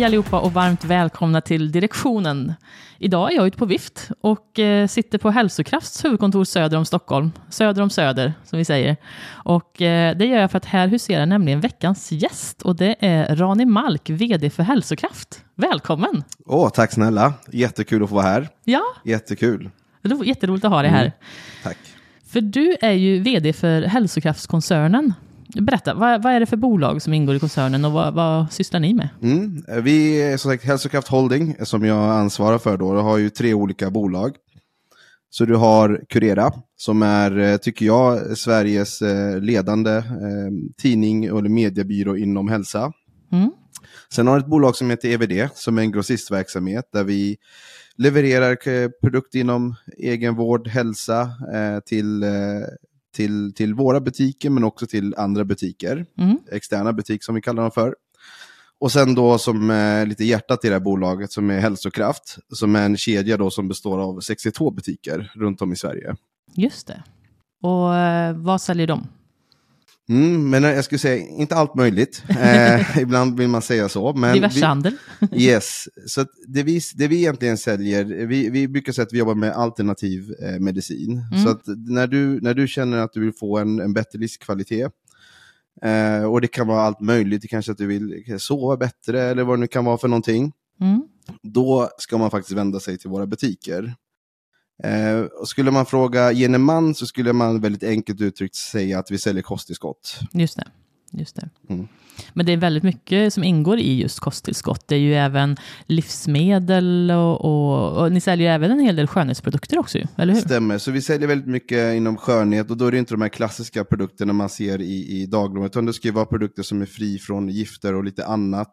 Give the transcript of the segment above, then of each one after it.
Hej allihopa och varmt välkomna till direktionen. Idag är jag ute på vift och eh, sitter på Hälsokrafts huvudkontor söder om Stockholm. Söder om Söder, som vi säger. Och eh, det gör jag för att här huserar nämligen veckans gäst och det är Rani Malk, VD för Hälsokraft. Välkommen! Åh, tack snälla. Jättekul att få vara här. Ja, Jättekul. jätteroligt att ha dig här. Tack. För du är ju VD för Hälsokraftskoncernen. Berätta, vad, vad är det för bolag som ingår i koncernen och vad, vad sysslar ni med? Mm. Vi är som sagt Hälsokraft Holding som jag ansvarar för då. Det har ju tre olika bolag. Så du har Curera som är, eh, tycker jag, Sveriges eh, ledande eh, tidning eller mediebyrå inom hälsa. Mm. Sen har du ett bolag som heter EVD som är en grossistverksamhet där vi levererar eh, produkter inom egenvård, hälsa eh, till, eh, till, till våra butiker men också till andra butiker. Mm. Externa butik som vi kallar dem för. Och sen då som eh, lite hjärtat i det här bolaget som är Hälsokraft, som är en kedja då som består av 62 butiker runt om i Sverige. Just det. Och eh, vad säljer de? Mm, men jag skulle säga, inte allt möjligt. Eh, ibland vill man säga så. Men Diverse vi, handel? Yes, så det, vi, det vi egentligen säljer, vi, vi brukar säga att vi jobbar med alternativ eh, medicin. Mm. Så att när du, när du känner att du vill få en, en bättre livskvalitet, eh, och det kan vara allt möjligt, det kanske att du vill sova bättre eller vad det nu kan vara för någonting, Mm. då ska man faktiskt vända sig till våra butiker. Eh, och skulle man fråga gemene man så skulle man väldigt enkelt uttryckt säga att vi säljer kosttillskott. Just det. Just det. Mm. Men det är väldigt mycket som ingår i just kosttillskott. Det är ju även livsmedel och, och, och ni säljer ju även en hel del skönhetsprodukter också, eller hur? Stämmer, så vi säljer väldigt mycket inom skönhet och då är det inte de här klassiska produkterna man ser i, i dagligvaran, utan det ska ju vara produkter som är fri från gifter och lite annat.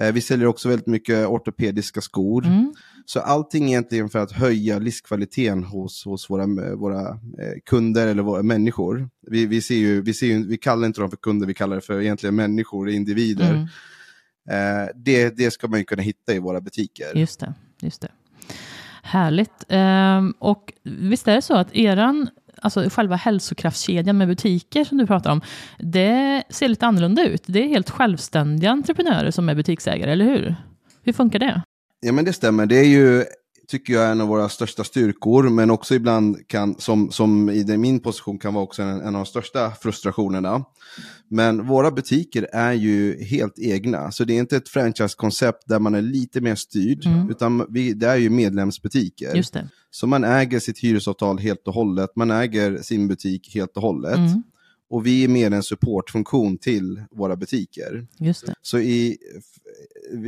Eh, vi säljer också väldigt mycket ortopediska skor. Mm. Så allting egentligen för att höja livskvaliteten hos, hos våra, våra eh, kunder eller våra människor. Vi, vi, ser ju, vi, ser ju, vi kallar inte dem för kunder, vi kallar det för egentligen människor, individer. Mm. Eh, det, det ska man ju kunna hitta i våra butiker. Just det. Just det. Härligt. Ehm, och visst är det så att eran, alltså själva hälsokraftskedjan med butiker som du pratar om, det ser lite annorlunda ut. Det är helt självständiga entreprenörer som är butiksägare, eller hur? Hur funkar det? Ja men det stämmer, det är ju, tycker jag, en av våra största styrkor, men också ibland kan, som, som i min position kan vara också en, en av de största frustrationerna. Men våra butiker är ju helt egna, så det är inte ett franchise-koncept där man är lite mer styrd, Mm. utan vi, det är ju medlemsbutiker. Just det. Så man äger sitt hyresavtal helt och hållet, man äger sin butik helt och hållet. Mm. Och vi är mer en supportfunktion till våra butiker. Just det. Så i,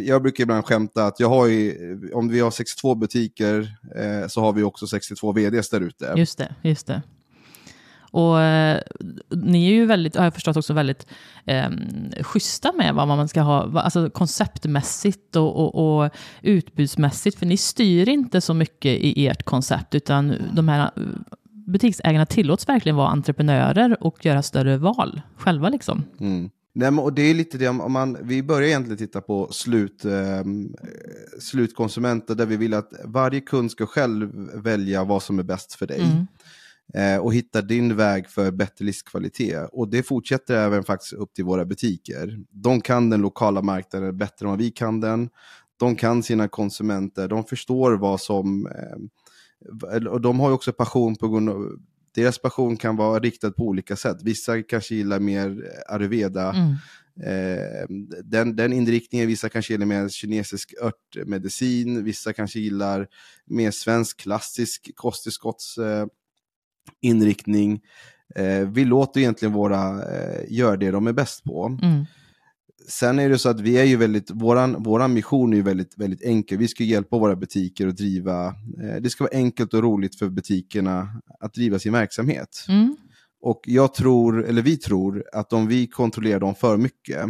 jag brukar ibland skämta att jag har ju, om vi har 62 butiker eh, så har vi också 62 vds där ute. Just det, just det. Och eh, ni är ju väldigt, har jag förstått också, väldigt eh, schyssta med vad man ska ha, alltså konceptmässigt och, och, och utbudsmässigt, för ni styr inte så mycket i ert koncept, utan de här butiksägarna tillåts verkligen vara entreprenörer och göra större val själva liksom. Mm. Nej, men, och det är lite det, om man, vi börjar egentligen titta på slut, eh, slutkonsumenter där vi vill att varje kund ska själv välja vad som är bäst för dig. Mm. eh, och hitta din väg för bättre livskvalitet. Och det fortsätter även faktiskt upp till våra butiker. De kan den lokala marknaden bättre än vad vi kan den. De kan sina konsumenter, de förstår vad som... Eh, och de har ju också passion på grund av... Deras passion kan vara riktad på olika sätt. Vissa kanske gillar mer ayurveda. Mm. Eh, den, den inriktningen, vissa kanske gillar mer kinesisk örtmedicin, vissa kanske gillar mer svensk klassisk kosttillskotts eh, inriktning. Eh, vi låter egentligen våra eh, göra det de är bäst på. Mm. Sen är det så att vi är ju väldigt, våran, våran mission är ju väldigt, väldigt enkel. Vi ska hjälpa våra butiker att driva, eh, det ska vara enkelt och roligt för butikerna att driva sin verksamhet. Mm. Och jag tror, eller vi tror, att om vi kontrollerar dem för mycket,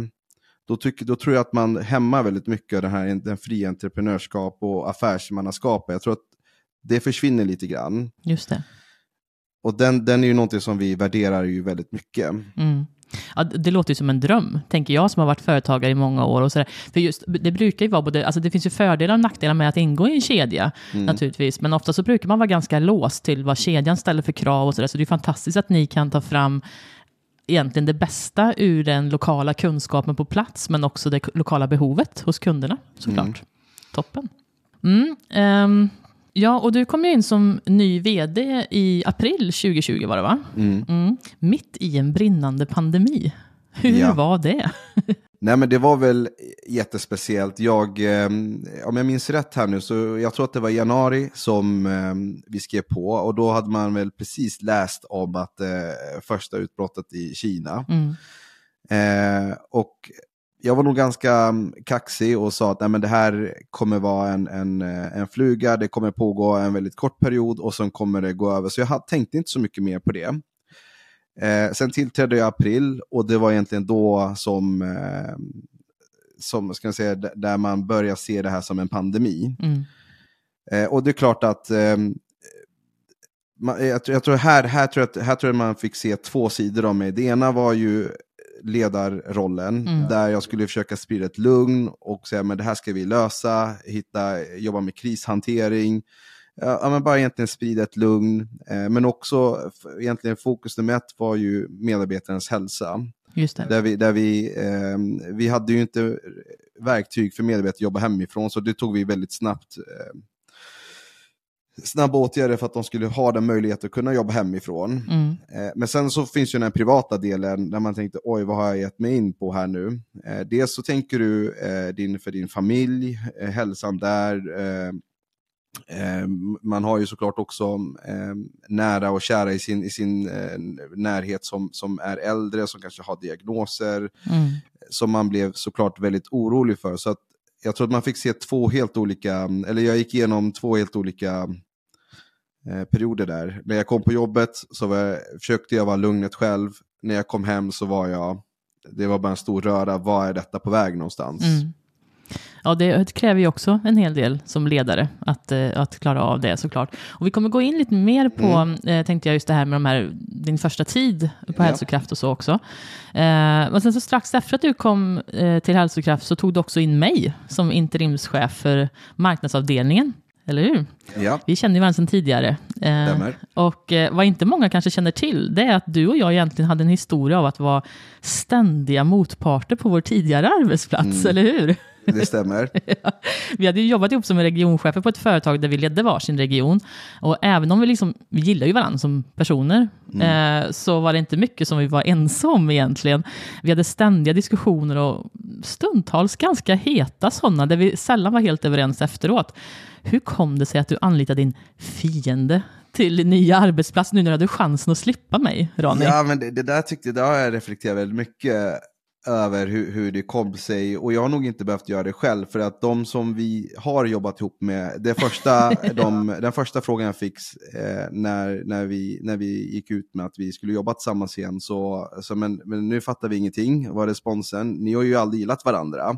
då, tycker, då tror jag att man hämmar väldigt mycket av den här den fria entreprenörskap och affärsmannaskapet. Jag tror att det försvinner lite grann. Just det. Och den, den är ju någonting som vi värderar ju väldigt mycket. Mm. Ja, det låter ju som en dröm, tänker jag som har varit företagare i många år. Och så där. För just, det brukar ju vara både, alltså det finns ju fördelar och nackdelar med att ingå i en kedja naturligtvis. Men ofta så brukar man vara ganska låst till vad kedjan ställer för krav och så där. Så det är fantastiskt att ni kan ta fram egentligen det bästa ur den lokala kunskapen på plats, men också det lokala behovet hos kunderna såklart. Mm. Toppen. Mm, um, ja, och du kom ju in som ny vd i april 2020 var det va? Mm. mm. Mitt i en brinnande pandemi. Hur ja. var det? Nej men det var väl jättespeciellt. Jag, eh, om jag minns rätt här nu, så jag tror att det var januari som eh, vi skrev på och då hade man väl precis läst om att eh, första utbrottet i Kina. Mm. Eh, och jag var nog ganska kaxig och sa att Nej, men det här kommer vara en, en, eh, en fluga, det kommer pågå en väldigt kort period och sen kommer det gå över. Så jag tänkte inte så mycket mer på det. Eh, sen tillträdde jag i april och det var egentligen då som, eh, som ska jag säga, där man börjar se det här som en pandemi. Mm. Eh, och det är klart att eh, man, jag, jag, tror här, här, tror jag, här tror jag man fick se två sidor av mig. Det ena var ju ledarrollen, mm. där jag skulle försöka sprida ett lugn och säga men det här ska vi lösa, hitta, jobba med krishantering, ja, men bara egentligen sprida ett lugn. Eh, men också egentligen fokus nummer ett var ju medarbetarens hälsa. Där vi, där vi, eh, vi hade ju inte verktyg för medarbetare att jobba hemifrån, så det tog vi väldigt snabbt. Eh, snabba åtgärder för att de skulle ha den möjligheten att kunna jobba hemifrån. Mm. Eh, men sen så finns ju den privata delen där man tänkte oj vad har jag gett mig in på här nu. Eh, dels så tänker du eh, din, för din familj, eh, hälsan där, eh, Eh, man har ju såklart också eh, nära och kära i sin, i sin närhet som, som är äldre, som kanske har diagnoser, mm. som man blev såklart väldigt orolig för. Så att jag tror att man fick se två helt olika, eller jag gick igenom två helt olika perioder där. När jag kom på jobbet så var, försökte jag vara lugnet själv. När jag kom hem så var jag, det var bara en stor röra, var är detta på väg någonstans? Mm. Ja, det kräver ju också en hel del som ledare att, eh, att klara av det såklart. Och vi kommer gå in lite mer på, mm. eh, tänkte jag, just det här med de här, din första tid på ja. hälsokraft och så också. Eh, men sen så strax efter att du kom eh, till hälsokraft så tog du också in mig som interimschef för marknadsavdelningen. Eller hur? Ja. Vi känner ju varandra sedan tidigare. Eh, och eh, vad inte många kanske känner till, det är att du och jag egentligen hade en historia av att vara ständiga motparter på vår tidigare arbetsplats, mm. eller hur? Det stämmer. ja. Vi hade ju jobbat ihop som regionchefer på ett företag där vi ledde varsin region. Och även om vi, liksom, vi gillar ju varandra som personer, mm. eh, så var det inte mycket som vi var ensamma om egentligen. Vi hade ständiga diskussioner och stundtals ganska heta sådana, där vi sällan var helt överens efteråt. Hur kom det sig att du anlitade din fiende till nya arbetsplats nu när du hade chansen att slippa mig, Ronny? Ja, men det, det där tyckte det har jag reflekterat väldigt mycket över hur, hur det kom sig. Och jag har nog inte behövt göra det själv, för att de som vi har jobbat ihop med, det första, de, den första frågan jag fick eh, när, när, vi, när vi gick ut med att vi skulle jobba tillsammans igen, så, så men, men nu fattar vi ingenting, var responsen. Ni har ju aldrig gillat varandra.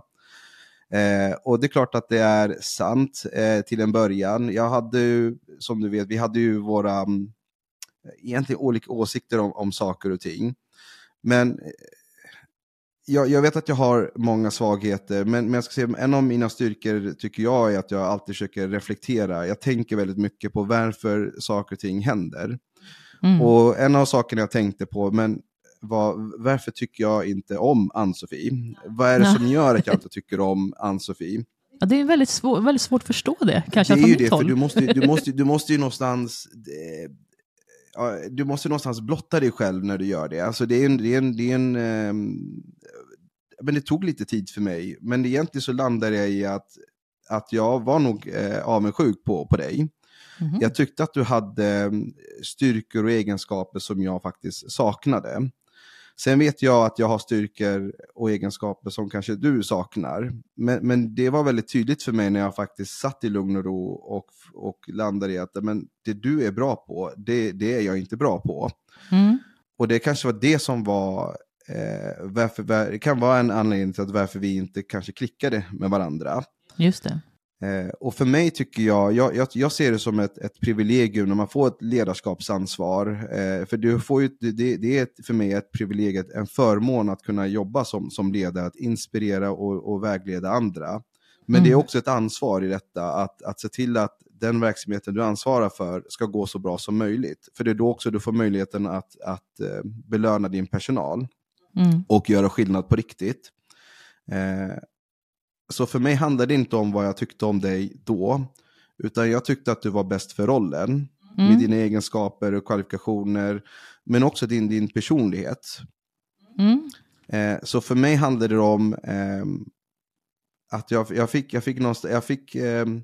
Eh, och det är klart att det är sant eh, till en början. Jag hade ju, som du vet, vi hade ju våra mm, egentligen olika åsikter om, om saker och ting. Men jag, jag, vet att jag har många svagheter, men, men jag ska säga, en av mina styrkor tycker jag är att jag alltid försöker reflektera. Jag tänker väldigt mycket på varför saker och ting händer. Mm. Och en av sakerna jag tänkte på, men var, varför tycker jag inte om Ann-Sofie? Vad är det som gör att jag inte tycker om Ann-Sofie? Ja, det är väldigt, svår, väldigt svårt att förstå det, kanske det är ju det, för du måste, du, måste, du måste ju någonstans eh, du måste någonstans blotta dig själv när du gör det. Alltså det är en, det är en, det är en um, men det tog lite tid för mig. Men egentligen så landade jag i att, att jag var nog eh, avundsjuk på, på dig. Mm. Jag tyckte att du hade mm, styrkor och egenskaper som jag faktiskt saknade. Sen vet jag att jag har styrkor och egenskaper som kanske du saknar. Men, men det var väldigt tydligt för mig när jag faktiskt satt i lugn och ro och, och landade i att men det du är bra på, det, det är jag inte bra på. Mm. Och det kanske var det som var eh, varför, det kan vara en anledning till att varför vi inte kanske klickade med varandra. Just det. Eh, och för mig tycker jag, jag, jag, jag, ser det som ett, ett privilegium när man får ett ledarskapsansvar. Eh, för du får ju, det, det är ett, för mig ett privilegium, en förmån att kunna jobba som, som ledare, att inspirera och, och vägleda andra. Men mm. det är mm. också ett ansvar i detta, att, att se till att den verksamheten du ansvarar för ska gå så bra som möjligt. För det är då också du får möjligheten att, att eh, belöna din personal Mm. och göra skillnad på riktigt. Eh, så för mig handlar det inte om vad jag tyckte om dig då, utan jag tyckte att du var bäst för rollen Mm. med dina egenskaper och kvalifikationer, men också din, din personlighet. Mm. Eh, så för mig handlade det om ehm, att jag, jag fick, jag fick, någonstans, jag fick ehm,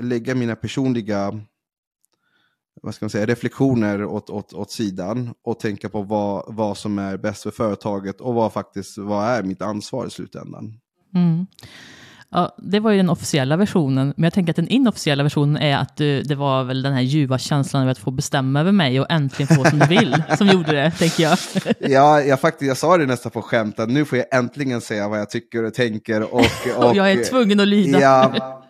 lägga mina personliga vad ska man säga, reflektioner åt, åt, åt sidan och tänka på vad, vad som är bäst för företaget och vad faktiskt vad är mitt ansvar i slutändan. Mm. Ja, det var ju den officiella versionen, men jag tänker att den inofficiella versionen är att du, det var väl den här ljuva känslan av att få bestämma över mig och äntligen få som du vill, som gjorde det, tänker jag. Ja, jag, faktiskt, jag sa det nästan på skämt att nu får jag äntligen säga vad jag tycker och tänker. Och, och, Och jag är tvungen att lyda. Ja,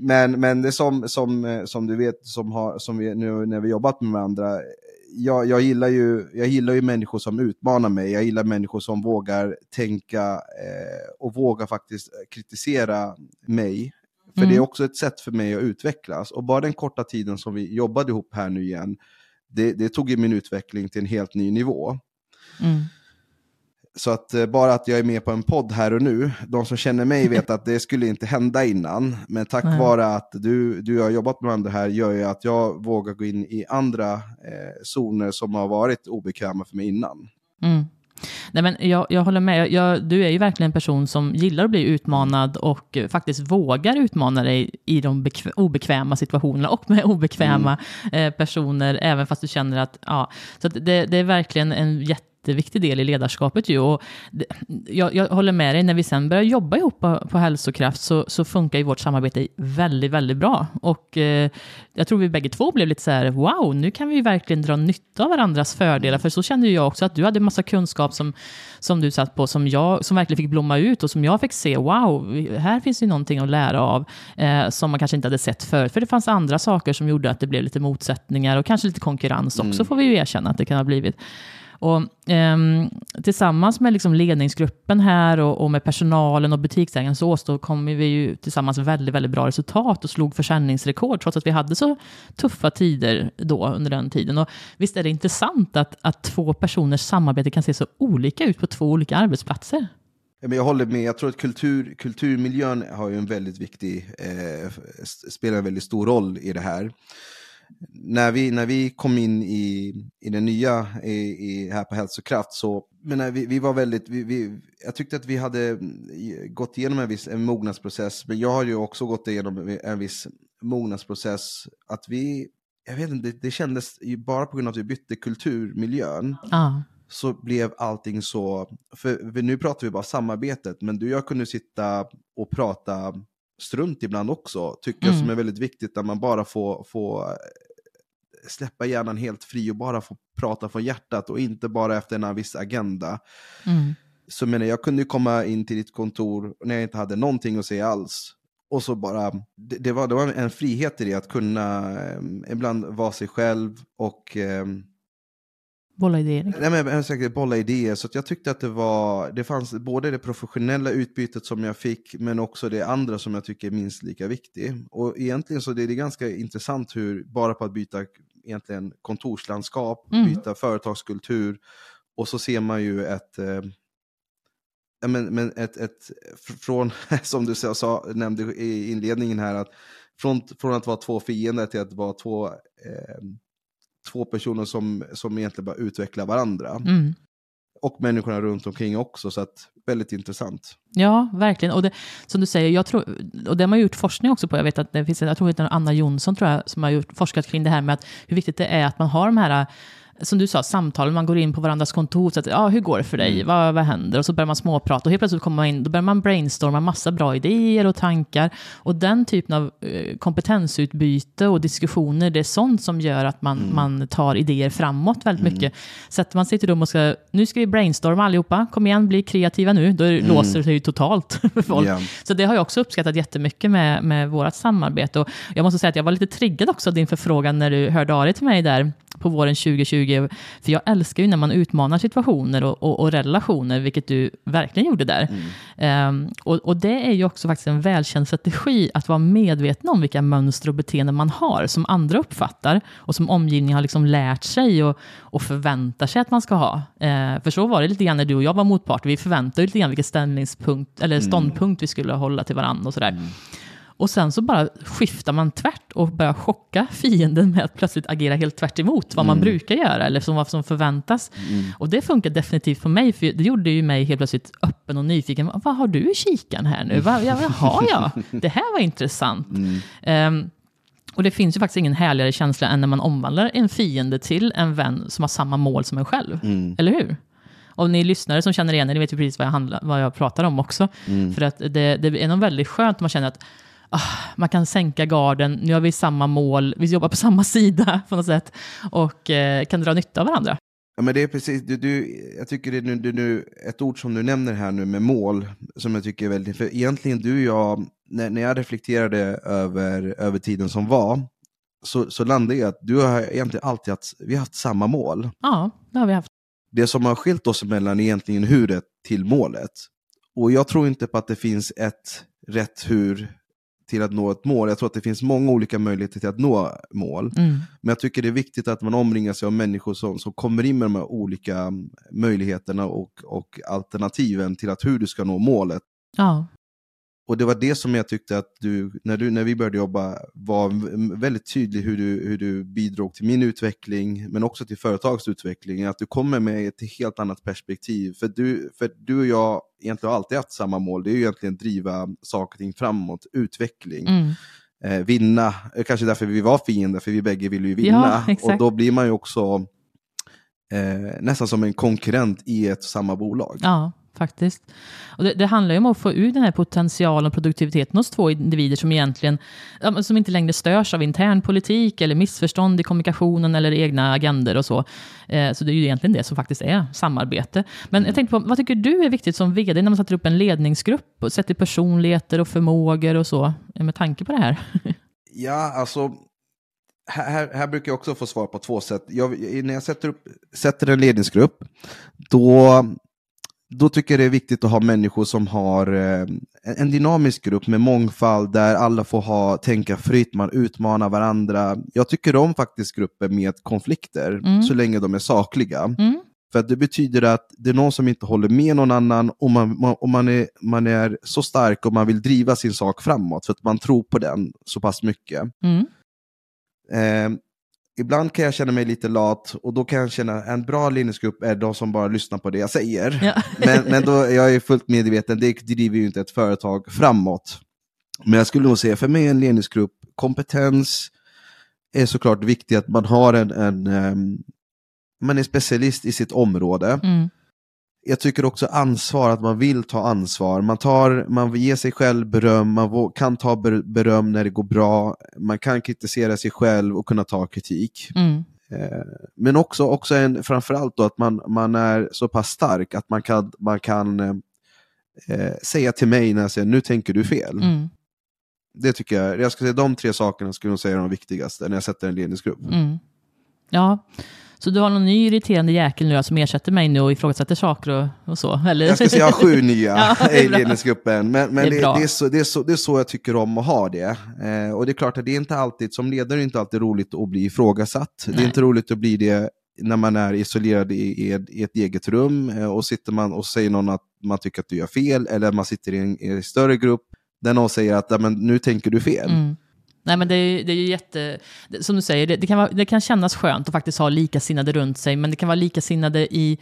men, men det är som, som, som du vet, som, har, som vi, nu när vi jobbat med varandra, jag, jag, gillar ju, jag gillar ju människor som utmanar mig, jag gillar människor som vågar tänka eh, och vågar faktiskt kritisera mig. För Mm. det är också ett sätt för mig att utvecklas. Och bara den korta tiden som vi jobbade ihop här nu igen, det, det tog ju min utveckling till en helt ny nivå. Mm. Så att eh, bara att jag är med på en podd här och nu, de som känner mig vet att det skulle inte hända innan. Men tack Nej. vare att du, du har jobbat med andra här gör ju att jag vågar gå in i andra eh, zoner som har varit obekväma för mig innan. Mm. Nej, men jag, jag håller med. Jag, jag, du är ju verkligen en person som gillar att bli utmanad och faktiskt vågar utmana dig i de bekv- obekväma situationerna och med obekväma eh, personer, även fast du känner att, ja, så att det, det är verkligen en jätteviktig del i ledarskapet ju. Och jag, jag håller med dig, när vi sen börjar jobba ihop på, på hälsokraft så, så funkar ju vårt samarbete väldigt, väldigt bra. Och eh, jag tror vi bägge två blev lite så här, wow, nu kan vi verkligen dra nytta av varandras fördelar. För så kände jag också, att du hade massa kunskap som, som du satt på, som, jag, som verkligen fick blomma ut och som jag fick se, wow, här finns ju någonting att lära av, eh, som man kanske inte hade sett förut. För det fanns andra saker som gjorde att det blev lite motsättningar och kanske lite konkurrens också, får vi ju erkänna att det kan ha blivit. Och, ehm, tillsammans med liksom ledningsgruppen här och, och med personalen och butiksägaren så åstadkom vi ju tillsammans väldigt, väldigt bra resultat och slog försäljningsrekord trots att vi hade så tuffa tider då under den tiden. Och visst är det intressant att, att två personers samarbete kan se så olika ut på två olika arbetsplatser? Jag håller med, jag tror att kultur, kulturmiljön har ju en väldigt viktig, eh, spelar en väldigt stor roll i det här. När vi, när vi kom in i, i det nya i, i, här på Hälsokraft så, men vi, vi var väldigt, vi, vi, jag tyckte att vi hade gått igenom en viss en mognadsprocess, men jag har ju också gått igenom en viss mognadsprocess, att vi, jag vet inte, det, det kändes ju bara på grund av att vi bytte kulturmiljön, Ja. så blev allting så, för, för nu pratar vi bara samarbetet, men du och jag kunde sitta och prata strunt ibland också, tycker jag Mm. som är väldigt viktigt, där man bara får, får eh, släppa hjärnan helt fri och bara få prata från hjärtat och inte bara efter en viss agenda. Mm. Så menar, jag kunde ju komma in till ditt kontor när jag inte hade någonting att säga alls. Och så bara, det, det, var, det var en frihet i det att kunna eh, ibland vara sig själv och ehm, Bolla idéer. Nej, men jag säkert bolla idéer, så jag tyckte att det var, det fanns både det professionella utbytet som jag fick, men också det andra som jag tycker är minst lika viktigt. Och egentligen så det är det ganska intressant hur, bara på att byta egentligen kontorslandskap, Mm. byta företagskultur, och så ser man ju ett, eh, men, men ett, ett fr- från, som du sa, nämnde i inledningen här, att från, från att vara två fiender till att vara två eh, två personer som, som egentligen bara utvecklar varandra. Mm. Och människorna runt omkring också, så att väldigt intressant. Ja, verkligen. Och det, som du säger, jag tror, och det har man gjort forskning också på. Jag vet att det finns, jag tror det är Anna Jonsson tror jag, som har gjort, forskat kring det här med att hur viktigt det är att man har de här som du sa, samtal, man går in på varandras kontor, så att, ja, hur går det för dig, vad, vad händer? Och så börjar man småprata och helt plötsligt kommer man in, då börjar man brainstorma massa bra idéer och tankar. Och den typen av eh, kompetensutbyte och diskussioner, det är sånt som gör att man, man tar idéer framåt väldigt mycket. Sätter man sig till rum och ska, nu ska vi brainstorma allihopa, kom igen, bli kreativa nu, då låser det sig ju totalt för folk. Ja. Så det har jag också uppskattat jättemycket med, med vårt samarbete. Och jag måste säga att jag var lite triggad också av din förfrågan när du hörde av dig till mig där på våren 2020. För jag älskar ju när man utmanar situationer och, och, och relationer, vilket du verkligen gjorde där. Mm. Um, och, och, det är ju också faktiskt en välkänd strategi, att vara medveten om vilka mönster och beteenden man har, som andra uppfattar, och som omgivningen har liksom lärt sig och, och förväntar sig att man ska ha. Uh, för så var det lite grann när du och jag var motparter, vi förväntade lite grann vilken ställningspunkt, eller mm. ståndpunkt mm. vi skulle hålla till varandra och sådär. Mm. Och sen så bara skiftar man tvärt och börjar chocka fienden med att plötsligt agera helt tvärt emot vad man mm. brukar göra eller som vad som förväntas. Mm. Och det funkar definitivt på mig, för det gjorde ju mig helt plötsligt öppen och nyfiken. Vad har du i kikan här nu? Vad, ja, det här var intressant. Mm. Um, och det finns ju faktiskt ingen härligare känsla än när man omvandlar en fiende till en vän som har samma mål som en själv. Mm. Eller hur? Och ni lyssnare som känner igen er, ni vet ju precis vad jag, handlar, vad jag pratar om också. Mm. För att det, det är nog väldigt skönt, man känner att ah, man kan sänka garden, nu har vi samma mål, vi jobbar på samma sida på något sätt och eh, kan dra nytta av varandra. Ja, men det är precis, du, du, jag tycker det är nu, du, nu, ett ord som du nämner här nu med mål, som jag tycker är väldigt, för egentligen du och jag, när, när jag reflekterade över, över tiden som var, så, så landade jag att du har egentligen alltid haft, vi har haft samma mål. Ja, det har vi haft. Det som har skilt oss emellan är egentligen huret till målet. Och jag tror inte på att det finns ett rätt hur till att nå ett mål. Jag tror att det finns många olika möjligheter till att nå mål. Mm. Men jag tycker det är viktigt att man omringar sig av människor som, som kommer in med de här olika möjligheterna och, och alternativen till att hur du ska nå målet. Ja. Och det var det som jag tyckte att du, när, du, när vi började jobba, var väldigt tydlig hur du, hur du bidrog till min utveckling, men också till företagets utveckling. Att du kommer med ett helt annat perspektiv. För du, för du och jag egentligen har alltid haft samma mål, det är ju egentligen driva saker och ting framåt, utveckling. Mm. Eh, vinna, kanske därför vi var fiender, för vi bägge ville ju vinna. Ja, och då blir man ju också eh, nästan som en konkurrent i ett samma bolag. Ja faktiskt. Och det, det, handlar ju om att få ut den här potentialen och produktiviteten hos två individer som egentligen som inte längre störs av intern politik eller missförstånd i kommunikationen eller egna agender och så. Eh, så det är ju egentligen det som faktiskt är samarbete. Men jag tänkte på, vad tycker du är viktigt som vd när man sätter upp en ledningsgrupp och sätter personligheter och förmågor och så, med tanke på det här? Ja, alltså här, här, brukar jag också få svar på två sätt. Jag, när jag sätter, upp, sätter en ledningsgrupp, då då tycker jag det är viktigt att ha människor som har eh, en dynamisk grupp med mångfald där alla får ha, tänka fritt, man utmanar varandra. Jag tycker om faktiskt grupper med konflikter, mm. så länge de är sakliga. Mm. För det betyder att det är någon som inte håller med någon annan och man, man, och man, är, man är så stark och man vill driva sin sak framåt för att man tror på den så pass mycket. Mm. Eh, ibland kan jag känna mig lite lat och då kan jag känna att en bra ledningsgrupp är de som bara lyssnar på det jag säger. Ja. men, men då, jag är fullt medveten, det driver ju inte ett företag framåt. Men jag skulle nog säga, för mig är en ledningsgrupp, kompetens är såklart viktigt, att man har en, en um, man är specialist i sitt område. Mm jag tycker också ansvar, att man vill ta ansvar. Man, tar, man ger sig själv beröm, man kan ta beröm när det går bra, man kan kritisera sig själv och kunna ta kritik. Mm. Eh, men också, också en, framförallt då att man, man är så pass stark att man kan, man kan eh, säga till mig när jag säger nu tänker du fel. Mm. Det tycker jag, jag ska säga de tre sakerna skulle jag säga är de viktigaste när jag sätter en ledningsgrupp. Mm. Ja, så du har någon ny irriterande jäkel nu som ersätter mig nu och ifrågasätter saker och, och så? Eller? Jag ska säga sju nya ja, i ledningsgruppen. Men, men det, är det, det, är så, är så, det är så jag tycker om att ha det. Eh, och det är klart att det är inte alltid, som ledare är det inte alltid roligt att bli ifrågasatt. Nej. Det är inte roligt att bli det när man är isolerad i, i, i ett eget rum eh, och sitter man och säger någon att man tycker att du gör fel eller man sitter i en, i en större grupp där någon säger att men, nu tänker du fel. Mm. Nej, men det är, det är ju jätte... Som du säger, det, det, kan vara, det kan kännas skönt att faktiskt ha likasinnade runt sig, men det kan vara likasinnade i,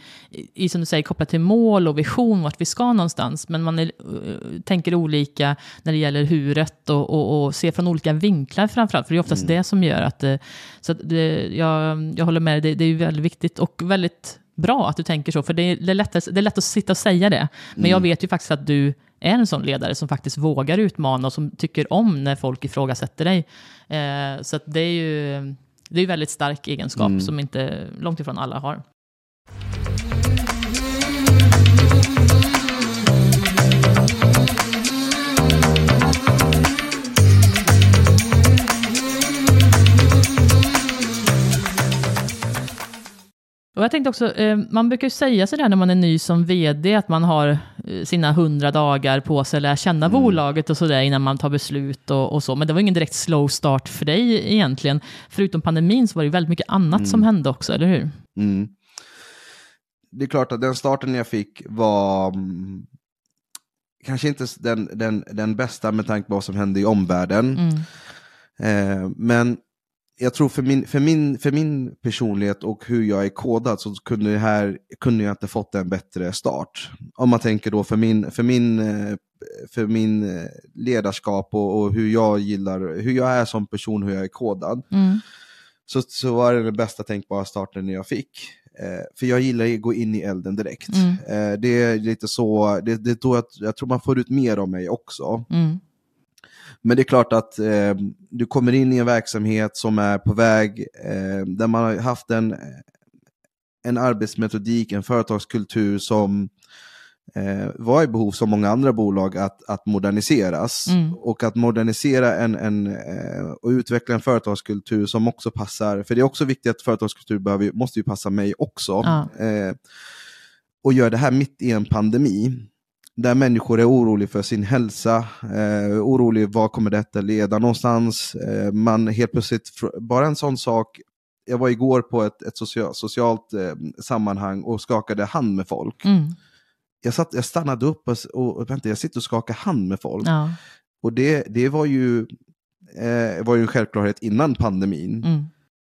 i, som du säger, kopplat till mål och vision, vart vi ska någonstans. Men man är, uh, tänker olika när det gäller huret och, och, och ser från olika vinklar framförallt, för det är oftast mm. det som gör att... Uh, så att det, jag, jag håller med, det, det är väldigt viktigt och väldigt bra att du tänker så, för det är, lätt, det är lätt att sitta och säga det. Men mm. jag vet ju faktiskt att du är en sån ledare som faktiskt vågar utmana och som tycker om när folk ifrågasätter dig. Eh, så det är ju det är väldigt stark egenskap mm. som inte långt ifrån alla har. Och jag tänkte också, eh, man brukar ju säga sådär när man är ny som vd, att man har eh, sina hundra dagar på sig att lära känna Mm. bolaget och sådär innan man tar beslut och, och så. Men det var ingen direkt slow start för dig egentligen. Förutom pandemin så var det ju väldigt mycket annat som hände också, eller hur? Mm. Det är klart att den starten jag fick var mm, kanske inte den, den, den bästa med tanke på vad som hände i omvärlden. Mm. Eh, men jag tror för min, för, min, för min personlighet och hur jag är kodad så kunde, det här, kunde jag inte fått en bättre start. Om man tänker då för min, för min, eh, för min eh, ledarskap och, och hur jag gillar, hur jag är som person, hur jag är kodad. Mm. Så, så var det den bästa tänkbara starten jag fick. Eh, för jag gillar att gå in i elden direkt. Mm. Eh, det är lite så, det, det då jag, jag tror man får ut mer av mig också. Mm. Men det är klart att eh, du kommer in i en verksamhet som är på väg, eh, där man har haft en, en arbetsmetodik, en företagskultur som eh, var i behov, som många andra bolag, att, att moderniseras. Mm. Och att modernisera en, en, eh, och utveckla en företagskultur som också passar, för det är också viktigt att företagskultur behöver, måste ju passa mig också. Ja. Eh, och gör det här mitt i en pandemi, där människor är oroliga för sin hälsa, eh, oroliga vad kommer detta leda någonstans. Eh, man helt plötsligt, bara en sån sak, jag var igår på ett, ett social, socialt eh, sammanhang och skakade hand med folk. Mm. Jag, satt, jag stannade upp och, och vänta, jag sitter och skakar hand med folk. Ja. Och det, det var, ju, eh, var ju en självklarhet innan pandemin. Mm.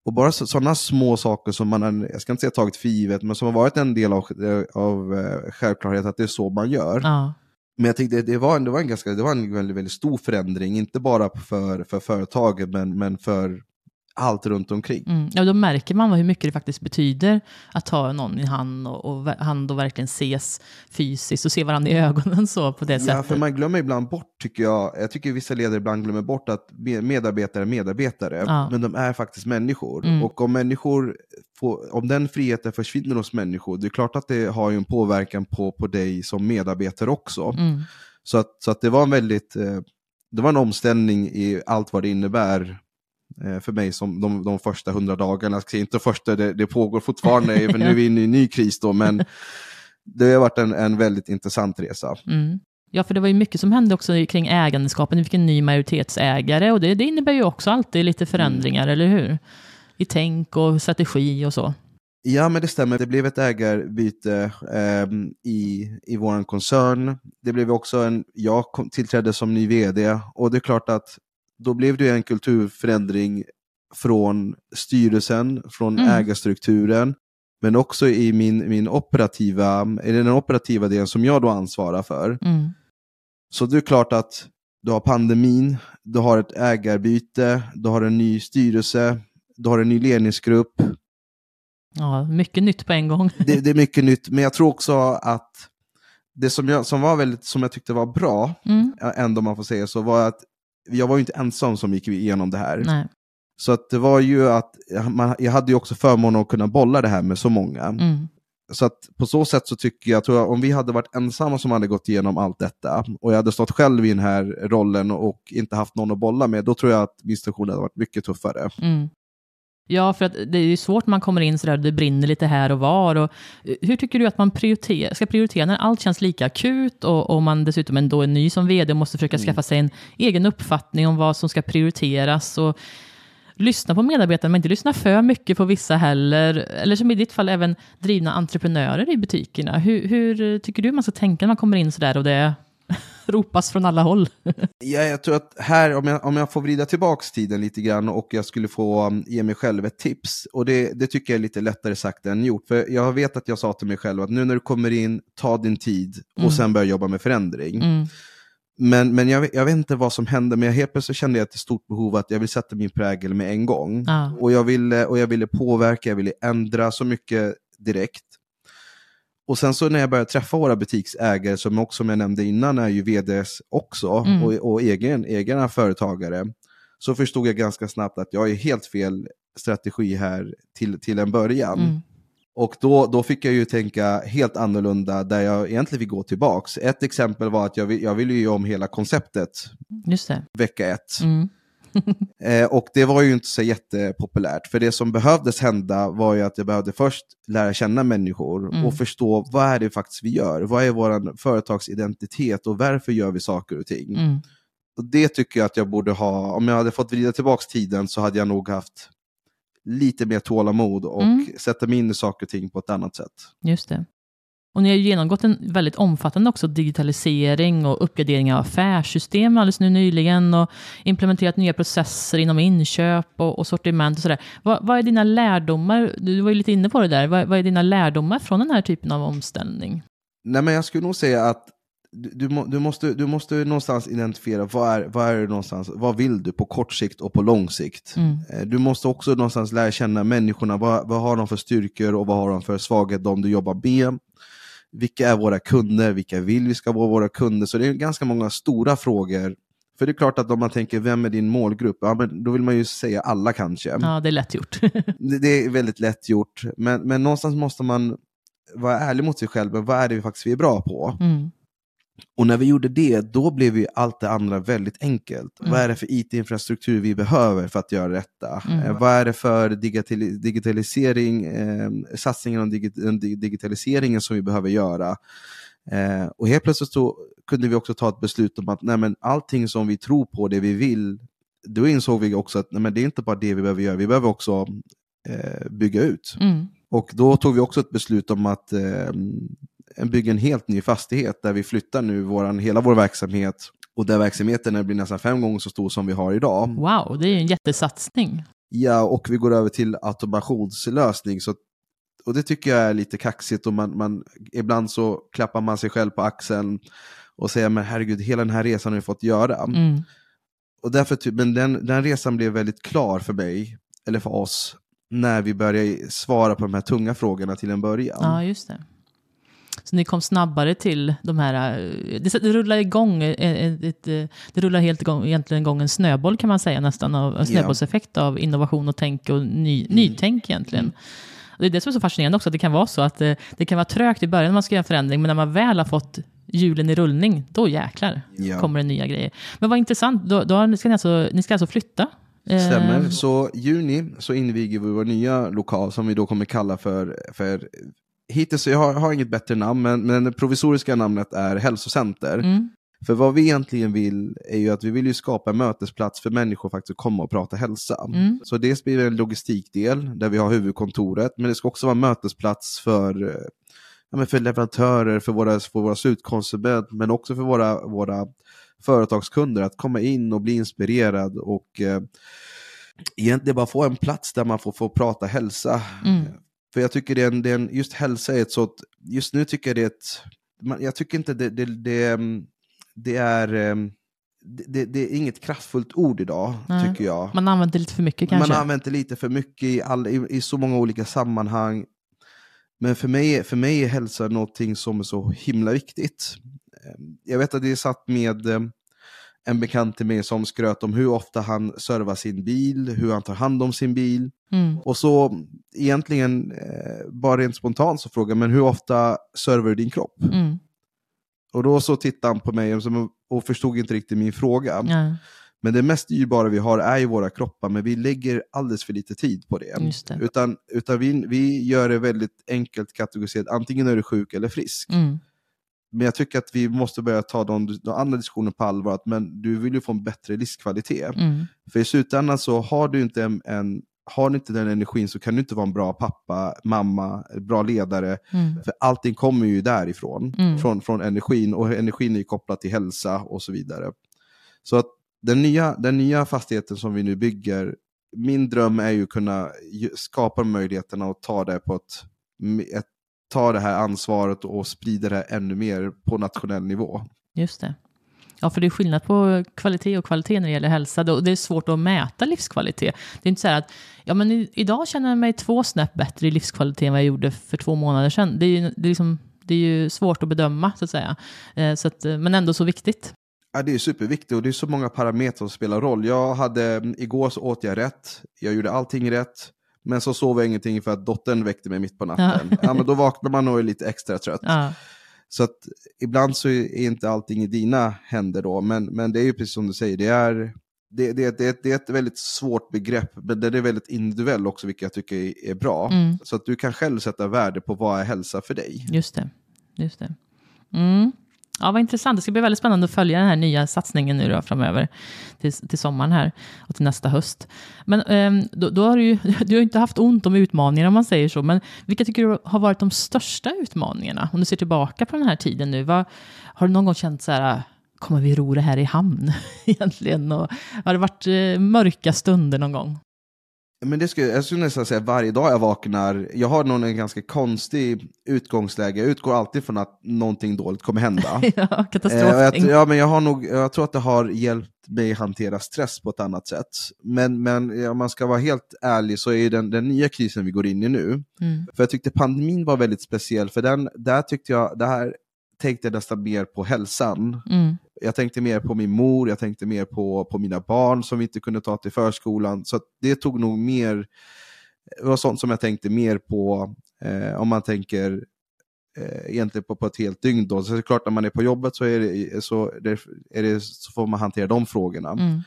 Och bara sådana små saker som man, har- jag ska inte säga tagit för givet, men som har varit en del av, av eh, självklarhet, att det är så man gör. Ja. Men jag tyckte det var en, det var en, ganska, det var en väldigt, väldigt stor förändring, inte bara för, för företaget, men, men för allt runt omkring. Mm. Ja, då märker man hur mycket det faktiskt betyder att ta någon i hand och, och, hand och verkligen ses fysiskt och se varandra i ögonen så på det Ja, sättet. för man glömmer ibland bort, tycker jag, jag tycker vissa ledare ibland glömmer bort att me- medarbetare är medarbetare, Ja. men de är faktiskt människor. Mm. Och om människor, får, om den friheten försvinner hos människor, det är klart att det har ju en påverkan på, på dig som medarbetare också. Mm. Så, att, så att det var en väldigt, eh, det var en omställning i allt vad det innebär för mig som de, de första hundra dagarna. Jag inte första, det, det pågår fortfarande, för nu är vi inne i en ny kris då, men det har varit en, en väldigt intressant resa. Mm. Ja, för det var ju mycket som hände också kring ägandeskapen. Vi fick en ny majoritetsägare och det, det innebär ju också alltid lite förändringar, eller hur? I tänk och strategi och så. Ja, men det stämmer. Det blev ett ägarbyte ehm, i, i vår koncern. Det blev också en, jag kom, tillträdde som ny vd och det är klart att då blev det en kulturförändring från styrelsen, från Mm. ägarstrukturen, men också i min, min operativa, den operativa delen som jag då ansvarar för. Mm. Så det är klart att du har pandemin, du har ett ägarbyte, du har en ny styrelse, du har en ny ledningsgrupp, Ja, mycket nytt på en gång. det, det är mycket nytt, men jag tror också att det som jag, som var väldigt, som jag tyckte var bra, Mm. ändå man får säga så, var att jag var ju inte ensam som gick igenom det här. Nej. Så att det var ju att, man, jag hade ju också förmånen att kunna bolla det här med så många. Mm. Så att på så sätt så tycker jag, tror jag, om vi hade varit ensamma som hade gått igenom allt detta, och jag hade stått själv i den här rollen och inte haft någon att bolla med, då tror jag att min situation hade varit mycket tuffare. Mm. Ja, för att det är ju svårt när man kommer in sådär det brinner lite här och var. Och, eh, hur tycker du att man prioriter, ska prioritera när allt känns lika akut och, och man dessutom ändå är ny som vd och måste försöka skaffa sig en egen uppfattning om vad som ska prioriteras och lyssna på medarbetarna men inte lyssna för mycket på vissa heller. Eller som i ditt fall även drivna entreprenörer i butikerna. Hur, hur tycker du man ska tänka när man kommer in sådär och det ropas från alla håll? Ja, jag tror att här, om jag, om jag får vrida tillbaks tiden lite grann och jag skulle få um, ge mig själv ett tips. Och det, det tycker jag är lite lättare sagt än gjort. För jag vet att jag sa till mig själv att nu när du kommer in, ta din tid och Mm. sen börja jobba med förändring. Mm. Men, men jag, jag vet inte vad som hände, men jag helt plötsligt kände jag ett stort behov att jag vill sätta min prägel med en gång. Ja. Och, jag ville, och jag ville påverka, jag ville ändra så mycket direkt. Och sen så när jag började träffa våra butiksägare, som också som jag nämnde innan är ju vds också, Mm. och, och egen, egna företagare, så förstod jag ganska snabbt att jag är helt fel strategi här till, till en början. Mm. Och då, då fick jag ju tänka helt annorlunda där jag egentligen fick gå tillbaks. Ett exempel var att jag, vill, jag ville ju om hela konceptet vecka ett. Mm. eh, och det var ju inte så jättepopulärt, för det som behövdes hända var ju att jag behövde först lära känna människor Mm. och förstå vad är det faktiskt vi gör, vad är vår företagsidentitet och varför gör vi saker och ting. Mm. Och det tycker jag att jag borde ha, om jag hade fått vrida tillbaka tiden så hade jag nog haft lite mer tålamod och Mm. sätta mig in i saker och ting på ett annat sätt. Just det. Och ni har ju genomgått en väldigt omfattande också digitalisering och uppgradering av affärssystem alldeles nu nyligen och implementerat nya processer inom inköp och, och sortiment och sådär. Vad, vad är dina lärdomar? Du var ju lite inne på det där. Vad, vad är dina lärdomar från den här typen av omställning? Nej, men jag skulle nog säga att du, du, må- du, måste, du måste någonstans identifiera vad är, vad är det någonstans, vad vill du på kort sikt och på lång sikt. Mm. Eh, Du måste också någonstans lära känna människorna, vad, vad har de för styrkor och vad har de för svaghet, de du jobbar med. Vilka är våra kunder, vilka vill vi ska vara våra kunder? Så det är ganska många stora frågor. För det är klart att om man tänker, vem är din målgrupp? Ja, men då vill man ju säga alla kanske. Ja, det är lätt gjort. Det, det är väldigt lätt gjort, men, men någonstans måste man vara ärlig mot sig själv. Vad är det vi faktiskt är bra på? Mm. Och när vi gjorde det, då blev ju allt det andra väldigt enkelt. Mm. Vad är det för IT-infrastruktur vi behöver för att göra detta? Mm. Eh, vad är det för digitali- digitalisering, eh, satsningen om dig- digitaliseringen som vi behöver göra? Eh, och helt plötsligt så kunde vi också ta ett beslut om att nej, men allting som vi tror på, det vi vill, då insåg vi också att nej, men det är inte bara det vi behöver göra, vi behöver också eh, bygga ut. Mm. Och då tog vi också ett beslut om att eh, bygga en helt ny fastighet där vi flyttar nu våran, hela vår verksamhet och där verksamheten blir nästan fem gånger så stor som vi har idag. Wow, det är ju en jättesatsning. Ja, och vi går över till automationslösning. Så, och det tycker jag är lite kaxigt och man, man, ibland så klappar man sig själv på axeln och säger men herregud, hela den här resan har vi fått göra. Mm. Och därför, ty- men den, den resan blev väldigt klar för mig, eller för oss, när vi började svara på de här tunga frågorna till en början. Ja, just det. Så ni kom snabbare till de här... eh, Det, det rullar igång, eh, ett, ett, eh, det rullar helt igång, egentligen igång en snöboll kan man säga nästan, av, en snöbollseffekt av innovation och tänk och ny, Mm. nytänk egentligen. Och Det är det som är så fascinerande också, att det kan vara så att eh, det kan vara trögt i början när man ska göra en förändring, men när man väl har fått hjulen i rullning, då jäklar Ja. kommer det nya grejer. Men vad intressant, då, då ska ni, alltså, ni ska alltså flytta? Eh, Stämmer. Så juni så inviger vi vår nya lokal som vi då kommer kalla för, för hittills, jag har, har inget bättre namn, men, men det provisoriska namnet är hälsocenter. Mm, För vad vi egentligen vill är ju att vi vill ju skapa en mötesplats för människor faktiskt att komma och prata hälsa. Mm. Så dels blir det en logistikdel där vi har huvudkontoret, men det ska också vara en mötesplats för, ja, för leverantörer, för våra, för våra slutkonsumenter, men också för våra, våra företagskunder att komma in och bli inspirerad och eh, egentligen bara få en plats där man får, får prata hälsa. Mm. För jag tycker det är en, det är en, just hälsa är ett sånt, just nu tycker jag det är ett, man, jag tycker inte det, det, det, mm, det är, mm, det, det, det är inget kraftfullt ord idag, Nej. tycker jag. Man använder lite för mycket kanske? Man använt det lite för mycket i, all, i, i så många olika sammanhang. Men för mig, för mig är hälsa någonting som är så himla viktigt. Eh, Jag vet att det är satt med eh, en bekant till mig som skröt om hur ofta han servar sin bil, hur han tar hand om sin bil. Mm. Och så egentligen, eh, bara rent spontant så frågar jag, men hur ofta servar du din kropp? Mm. Och då så tittade han på mig och, förstod inte riktigt min fråga. Ja, Men det mest dyrbara vi har är ju våra kroppar, men vi lägger alldeles för lite tid på det. det. Utan, utan vi, vi gör det väldigt enkelt kategoriserat, antingen är du sjuk eller frisk. Mm. Men jag tycker att vi måste börja ta de, de andra diskussionerna på allvar, att men du vill ju få en bättre livskvalitet. Mm. För i slutändan så har du inte en, en har du inte den energin så kan du inte vara en bra pappa, mamma, bra ledare. Mm. För allting kommer ju därifrån, Mm. från, från energin. Och energin är ju kopplat till hälsa och så vidare. Så att den nya, den nya fastigheten som vi nu bygger, min dröm är ju att kunna skapa möjligheterna att ta det på ett, ett ta det här ansvaret och sprida det här ännu mer på nationell nivå. Just det. Ja, för det är skillnad på kvalitet och kvalitet när det gäller hälsa. Det är svårt att mäta livskvalitet. Det är inte så här att ja, men idag känner jag mig två snäpp bättre i livskvalitet än vad jag gjorde för två månader sedan. Det är ju, det är liksom, det är ju svårt att bedöma, så att säga. Eh, så att, eh, men ändå så viktigt. Ja, det är superviktigt och det är så många parametrar som spelar roll. Jag hade, igår så åt jag rätt, jag gjorde allting rätt, men så sov jag ingenting för att dottern väckte mig mitt på natten. Ja. men då vaknar man och är lite extra trött. Ja, Så att ibland så är inte allting i dina händer då, men, men det är ju precis som du säger, det är, det, det, det, det är ett väldigt svårt begrepp, men den är väldigt individuell också, vilket jag tycker är, är bra. Mm. Så att du kan själv sätta värde på vad är hälsa för dig. Just det. Just det. Mm. Ja, vad intressant. Det ska bli väldigt spännande att följa den här nya satsningen nu då framöver till, till sommaren här och till nästa höst. Men ehm, då, då har du ju du har inte haft ont om utmaningar om man säger så, men vilka tycker du har varit de största utmaningarna? Om du ser tillbaka på den här tiden nu, vad, har du någon gång känt så här, ah, kommer vi ro det här i hamn egentligen? Och, har det varit eh, mörka stunder någon gång? Men det skulle, jag skulle nästan säga varje dag jag vaknar, jag har nog en ganska konstig utgångsläge. Jag utgår alltid från att någonting dåligt kommer hända. ja, Eh, katastroftänk. jag, ja, men jag, har nog, jag tror att det har hjälpt mig hantera stress på ett annat sätt. Men, men om man ska vara helt ärlig så är den, den nya krisen vi går in i nu, Mm. för jag tyckte pandemin var väldigt speciell, för den, där tyckte jag, det här tänkte jag nästan mer på hälsan. Mm. Jag tänkte mer på min mor, jag tänkte mer på, på mina barn som vi inte kunde ta till förskolan. Så det tog nog mer, det var sånt som jag tänkte mer på eh, om man tänker eh, egentligen på, på ett helt dygn. Då. Så det är klart när man är på jobbet så, är det, så, är det, så får man hantera de frågorna. Mm.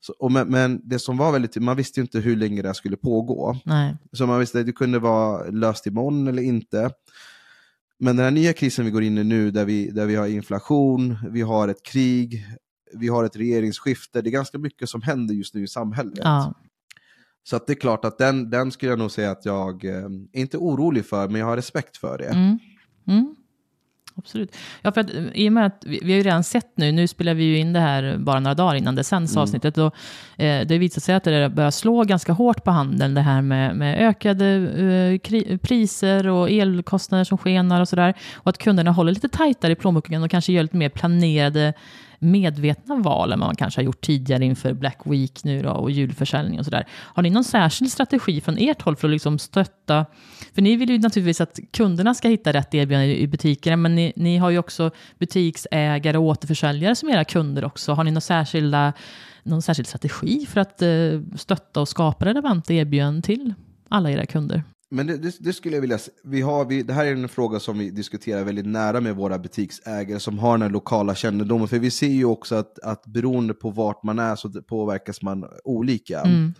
Så, och men, men det som var väldigt, man visste ju inte hur länge det här skulle pågå. Nej. Så man visste att det kunde vara löst imorgon eller inte. Men den här nya krisen vi går in i nu, där vi, där vi har inflation, vi har ett krig, vi har ett regeringsskifte, det är ganska mycket som händer just nu i samhället. Ja. Så att det är klart att den, den skulle jag nog säga att jag eh, inte orolig för, men jag har respekt för det. Mm. Mm. Absolut. Ja, för att, eh, I och med att vi, vi har ju redan sett nu, nu spelar vi ju in det här bara några dagar innan det sänds Mm. avsnittet, och eh, det visar sig att det börjar slå ganska hårt på handeln, det här med, med ökade eh, kri, priser och elkostnader som skenar och sådär. Och att kunderna håller lite tajtare i plånboken och kanske gör lite mer planerade medvetna val än vad man kanske har gjort tidigare inför Black Week nu då och julförsäljning och sådär. Har ni någon särskild strategi från ert håll för att liksom stötta? För ni vill ju naturligtvis att kunderna ska hitta rätt erbjudande i butikerna, men ni, ni har ju också butiksägare och återförsäljare som era kunder också. Har ni någon, särskilda, någon särskild strategi för att eh, stötta och skapa relevanta erbjudanden till alla era kunder? Men det, det, det skulle jag vilja vi har, vi, Det här är en fråga som vi diskuterar väldigt nära med våra butiksägare som har den här lokala kännedomen. För vi ser ju också att, att beroende på vart man är så påverkas man olika. Mm.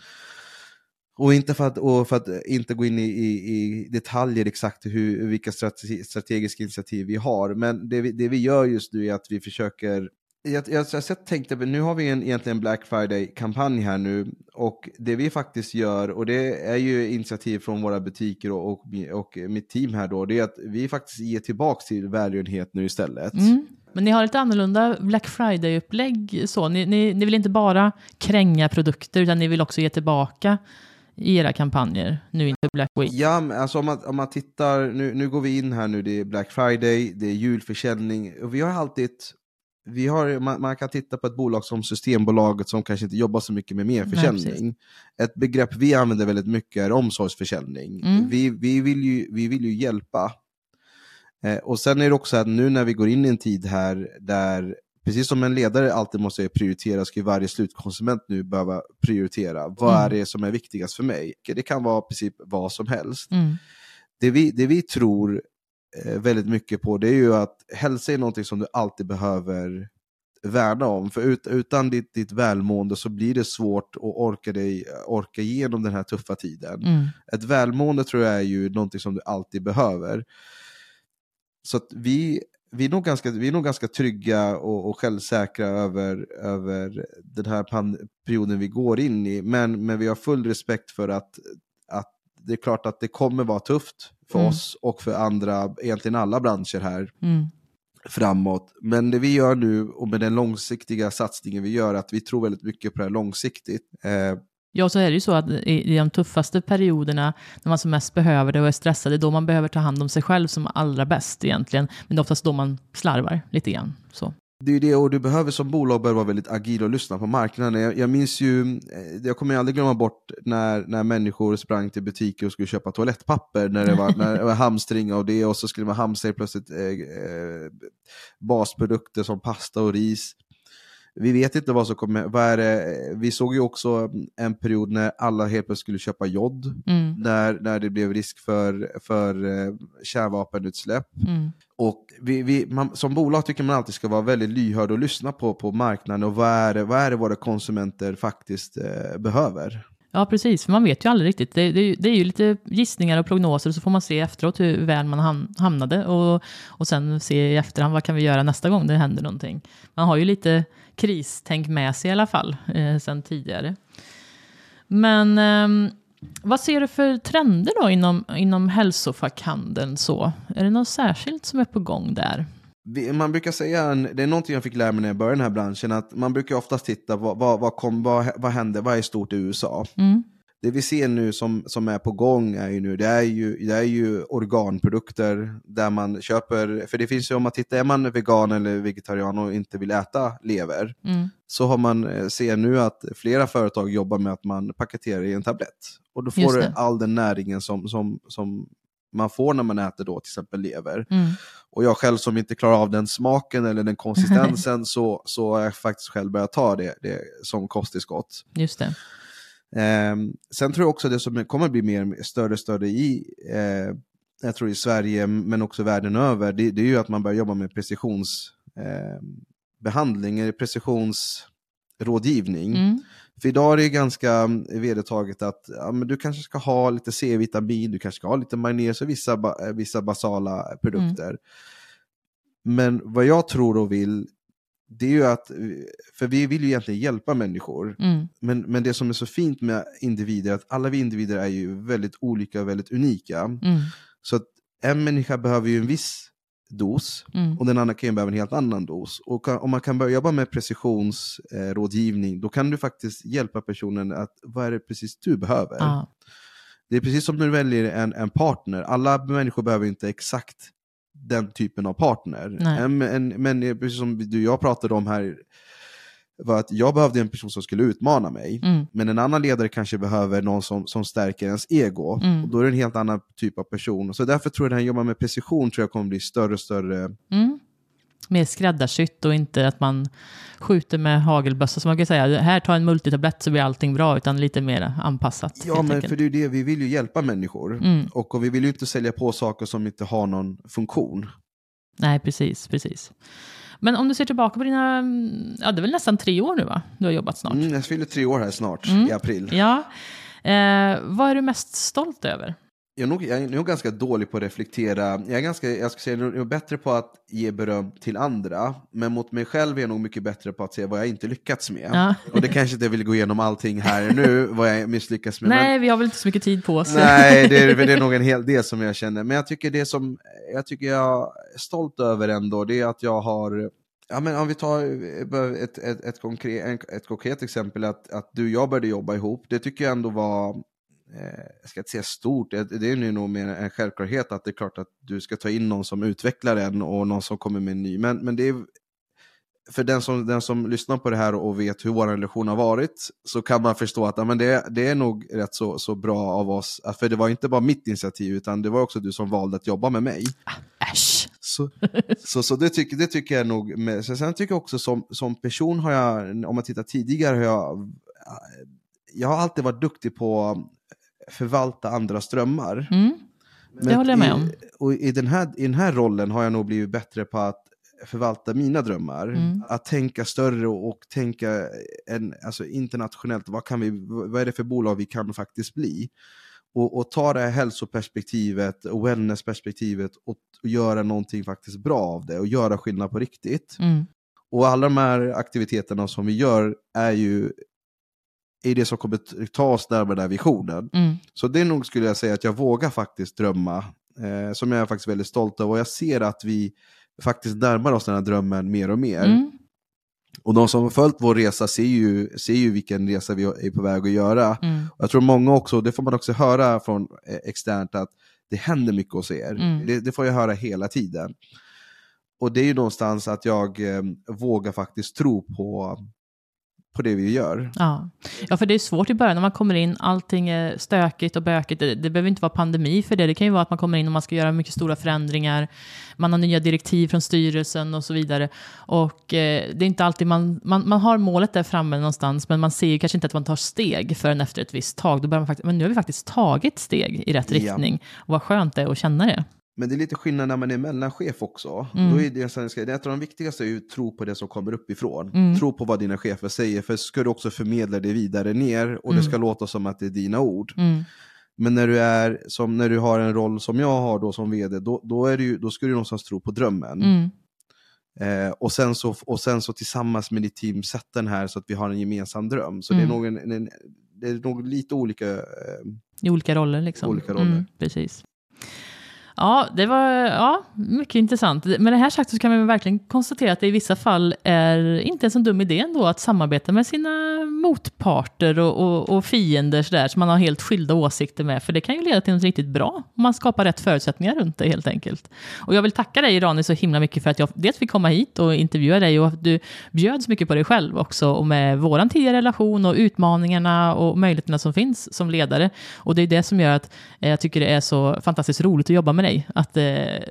Och inte för att, och för att inte gå in i, i, i detaljer exakt hur, vilka strate, strategiska initiativ vi har, men det vi, det vi gör just nu är att vi försöker jag, jag, jag tänkte, nu har vi en, egentligen en Black Friday-kampanj här nu och det vi faktiskt gör, och det är ju initiativ från våra butiker och, och, och mitt team här då, det är att vi faktiskt ger tillbaka till välgörenhet nu istället. Mm. Men ni har lite annorlunda Black Friday-upplägg. Så. Ni, ni, ni vill inte bara kränga produkter, utan ni vill också ge tillbaka i era kampanjer nu inför Black Week. Ja, alltså om man, om man tittar, nu, nu går vi in här nu, det är Black Friday, det är julförsäljning, och vi har alltid, vi har, man, man kan titta på ett bolag som Systembolaget som kanske inte jobbar så mycket med merförsäljning. Ett begrepp vi använder väldigt mycket är omsorgsförsäljning. Mm. Vi, vi, vill ju, vi vill ju hjälpa. Eh, och sen är det också att nu när vi går in i en tid här där Precis som en ledare alltid måste prioritera, ska ju varje slutkonsument nu behöva prioritera. Vad Mm. är det som är viktigast för mig? Det kan vara i princip vad som helst Mm. det vi, det vi tror väldigt mycket på det är ju att hälsa är någonting som du alltid behöver värna om. För ut, utan ditt, ditt välmående så blir det svårt att orka, dig, orka igenom den här tuffa tiden. Mm. Ett välmående tror jag är ju någonting som du alltid behöver. Så vi, vi, är nog ganska, vi är nog ganska trygga och, och självsäkra över, över den här perioden vi går in i. Men, men vi har full respekt för att, att det är klart att det kommer vara tufft för Mm. oss och för andra, egentligen alla branscher här Mm. framåt. Men det vi gör nu och med den långsiktiga satsningen vi gör, att vi tror väldigt mycket på det här långsiktigt. Eh, Ja, så är det ju så att i, de tuffaste perioderna, när man som mest behöver det och är stressad, det är då man behöver ta hand om sig själv som allra bäst egentligen. Men det är oftast då man slarvar lite grann. Så. Det är ju det, och du behöver som bolag behöver vara väldigt agil och lyssna på marknaden. Jag, jag minns ju, eh, jag kommer ju aldrig glömma bort när, när människor sprang till butiker och skulle köpa toalettpapper, när det var, när det var hamstring av det, och så skulle man hamstra plötsligt eh, eh, basprodukter som pasta och ris vi vet inte vad som kommer, vad är det, vi såg ju också en period när alla helt plötsligt skulle köpa jod, Mm. när, när det blev risk för, för eh, kärnvapenutsläpp. Mm. Och vi, vi, man, som bolag tycker man alltid ska vara väldigt lyhörd och lyssna på, på marknaden och vad är, det, vad är det våra konsumenter faktiskt eh, behöver. Ja, precis. För man vet ju aldrig riktigt. Det, det, är ju- det är ju lite gissningar och prognoser och så får man se efteråt hur väl man ham- hamnade och, och sen se i efterhand vad kan vi göra nästa gång det händer någonting. Man har ju lite kristänk med sig i alla fall eh, sen tidigare. Men ehm, vad ser du för trender då inom, inom hälsofackhandeln så? Är det något särskilt som är på gång där? Man brukar säga, det är någonting jag fick lära mig när jag började den här branschen, att man brukar oftast titta vad, vad, vad, kom, vad, vad hände, vad är stort i USA? Mm. Det vi ser nu som, som är på gång är ju nu, det är ju, det är ju organprodukter där man köper, för det finns ju om man tittar, är man vegan eller vegetarian och inte vill äta lever, Mm. så har man, eh, ser nu att flera företag jobbar med att man paketerar i en tablett. Och då får du all den näringen som, som, som man får när man äter då till exempel lever. Mm. Och jag själv som inte klarar av den smaken eller den konsistensen så, så har jag faktiskt själv börjat ta det, det som kosttillskott. Just det. Ehm, sen tror jag också det som kommer bli mer större och större i, eh, jag tror i Sverige men också världen över, det, det är ju att man börjar jobba med precisionsbehandling, eh, behandling, eller precisionsrådgivning. Mm. För idag är det ganska vedertaget att ja, men du kanske ska ha lite C-vitamin, du kanske ska ha lite magnesium och vissa, eh, vissa basala produkter. Men vad jag tror och vill, det är ju att, för vi vill ju egentligen hjälpa människor, Mm. men, men det som är så fint med individer, är att alla vi individer är ju väldigt olika och väldigt unika. Mm. Så att en människa behöver ju en viss dos, Mm. och den andra kan ju behöva en helt annan dos. Och om man kan börja jobba med precisionsrådgivning, eh, då kan du faktiskt hjälpa personen att, vad är det precis du behöver? Ja. Det är precis som när du väljer en, en partner, alla människor behöver inte exakt den typen av partner. Nej. En, en, men precis som du och jag pratade om här, var att jag behövde en person som skulle utmana mig. Mm. Men en annan ledare kanske behöver någon som, som stärker ens ego. Mm. Och då är det en helt annan typ av person. Så därför tror jag att det här jobba med precision tror jag kommer bli större och större. Mm. Mer skräddarsytt och inte att man skjuter med hagelbössa som man kan säga. Här, ta en multitablett så blir allting bra, utan lite mer anpassat. Ja, men enkelt. för det är det, vi vill ju hjälpa människor. Mm. Och, och vi vill ju inte sälja på saker som inte har någon funktion. Nej, precis, precis. Men om du ser tillbaka på dina, mm, ja det är väl nästan tre år nu va? Du har jobbat snart. Mm, jag fyller tre år här snart, Mm. i april. Ja. Eh, vad är du mest stolt över? Jag är, nog, jag är nog ganska dålig på att reflektera. Jag är, ganska, jag ska säga, jag är bättre på att ge beröm till andra. Men mot mig själv är jag nog mycket bättre på att se vad jag inte lyckats med. Ja. Och det kanske inte jag vill gå igenom allting här nu, vad jag misslyckats med. men- Nej, vi har väl inte så mycket tid på oss. Nej, det är, det är nog en hel del som jag känner. Men jag tycker det som jag, tycker jag är stolt över ändå, det är att jag har Ja, men om vi tar ett, ett, ett, konkret, ett konkret exempel, att, att du och jag började jobba ihop, det tycker jag ändå var, eh, jag ska inte säga stort, det, är ju nog mer en självklarhet att det är klart att du ska ta in någon som utvecklar den och någon som kommer med en ny. Men, men det är, för den som, den som lyssnar på det här och vet hur vår relation har varit, så kan man förstå att men det, det är nog rätt så, så bra av oss. För det var inte bara mitt initiativ, utan det var också du som valde att jobba med mig. Äsch. Så, så, så det, tycker, det tycker jag nog. Med, så sen tycker jag också som, som person har jag, om man tittar tidigare, har jag, jag har alltid varit duktig på förvalta andras drömmar. Mm. Det Men håller jag med i, om. Och i, den här, I den här rollen har jag nog blivit bättre på att förvalta mina drömmar. Mm. Att tänka större och, och tänka en, alltså internationellt. Vad, kan vi, vad är det för bolag vi kan faktiskt bli? Och, och ta det här hälsoperspektivet och wellnessperspektivet och, och göra någonting faktiskt bra av det och göra skillnad på riktigt. Mm. Och alla de här aktiviteterna som vi gör är ju är det som kommer ta oss närmare den här visionen. Mm. Så det är nog skulle jag säga att jag vågar faktiskt drömma, eh, som jag är faktiskt väldigt stolt över. Och jag ser att vi faktiskt närmar oss den här drömmen mer och mer. Mm. Och de som har följt vår resa ser ju, ser ju vilken resa vi är på väg att göra. Mm. Jag tror många också, det får man också höra från eh, externt, att det händer mycket hos er. Mm. Det, det får jag höra hela tiden. Och det är ju någonstans att jag eh, vågar faktiskt tro på, på det vi gör. Ja. ja, för det är svårt i början när man kommer in, allting är stökigt och bökigt. Det, det behöver inte vara pandemi för det, det kan ju vara att man kommer in och man ska göra mycket stora förändringar. Man har nya direktiv från styrelsen och så vidare. Och eh, det är inte alltid man, man, man har målet där framme någonstans, men man ser ju kanske inte att man tar steg förrän efter ett visst tag. Då börjar man faktiskt, men nu har vi faktiskt tagit steg i rätt Ja. riktning. Och vad skönt det är att känna det. Men det är lite skillnad när man är mellanchef också. Mm. Då är det, ett av de viktigaste är ju att tro på det som kommer uppifrån. Mm. Tro på vad dina chefer säger, för ska du också förmedla det vidare ner och Mm. det ska låta som att det är dina ord. Mm. Men när du, är, som, när du har en roll som jag har då som vd, då, då, är det ju, då ska du någonstans tro på drömmen. Mm. Eh, och, sen så, och sen så tillsammans med ditt team sätta den här så att vi har en gemensam dröm. Så Mm. det är nog, en, en, det är nog lite olika. Eh, I olika roller liksom. Olika roller. Mm, precis. Ja, det var ja, mycket intressant. Med det här sagt så kan man verkligen konstatera att det i vissa fall är inte en så dum idé ändå att samarbeta med sina motparter och, och, och fiender sådär, som man har helt skilda åsikter med. För det kan ju leda till något riktigt bra om man skapar rätt förutsättningar runt det helt enkelt. Och jag vill tacka dig Rani så himla mycket för att jag dels fick komma hit och intervjua dig och att du bjöd så mycket på dig själv också och med våran tidigare relation och utmaningarna och möjligheterna som finns som ledare. Och det är det som gör att eh, jag tycker det är så fantastiskt roligt att jobba med dig. Att eh,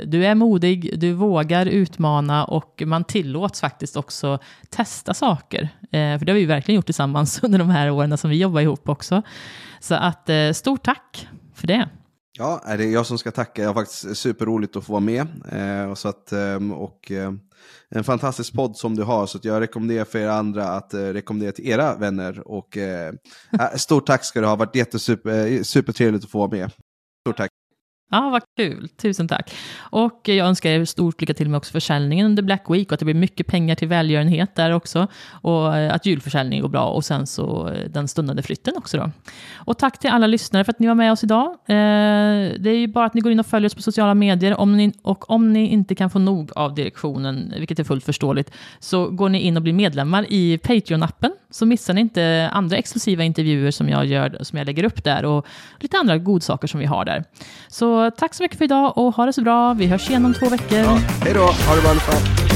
du är modig, du vågar utmana och man tillåts faktiskt också testa saker. Eh, för det har vi ju verkligen gjort tillsammans under de här åren som vi jobbar ihop också. Så att eh, stort tack för det. Ja, det är jag som ska tacka. Jag har faktiskt superroligt att få vara med. Eh, och så att, ehm, och, eh, en fantastisk podd som du har, så att jag rekommenderar för er andra att eh, rekommendera till era vänner. Och, eh, äh, stort tack ska du ha, varit jättesuper, eh, supertrevligt att få vara med. Stort tack. Ja, vad kul. Tusen tack. Och jag önskar er stort lycka till med också försäljningen under Black Week och att det blir mycket pengar till välgörenhet där också. Och eh, att julförsäljningen går bra och sen så eh, den stundande flytten också då. Och tack till alla lyssnare för att ni var med oss idag. Eh, Det är ju bara att ni går in och följer oss på sociala medier om ni, och om ni inte kan få nog av direktionen, vilket är fullt förståeligt, så går ni in och blir medlemmar i Patreon-appen så missar ni inte andra exklusiva intervjuer som jag gör, som jag lägger upp där och lite andra godsaker som vi har där. Så tack så mycket för idag och ha det så bra. Vi hörs igen om två veckor. Ja, hej då, ha det bra allihopa.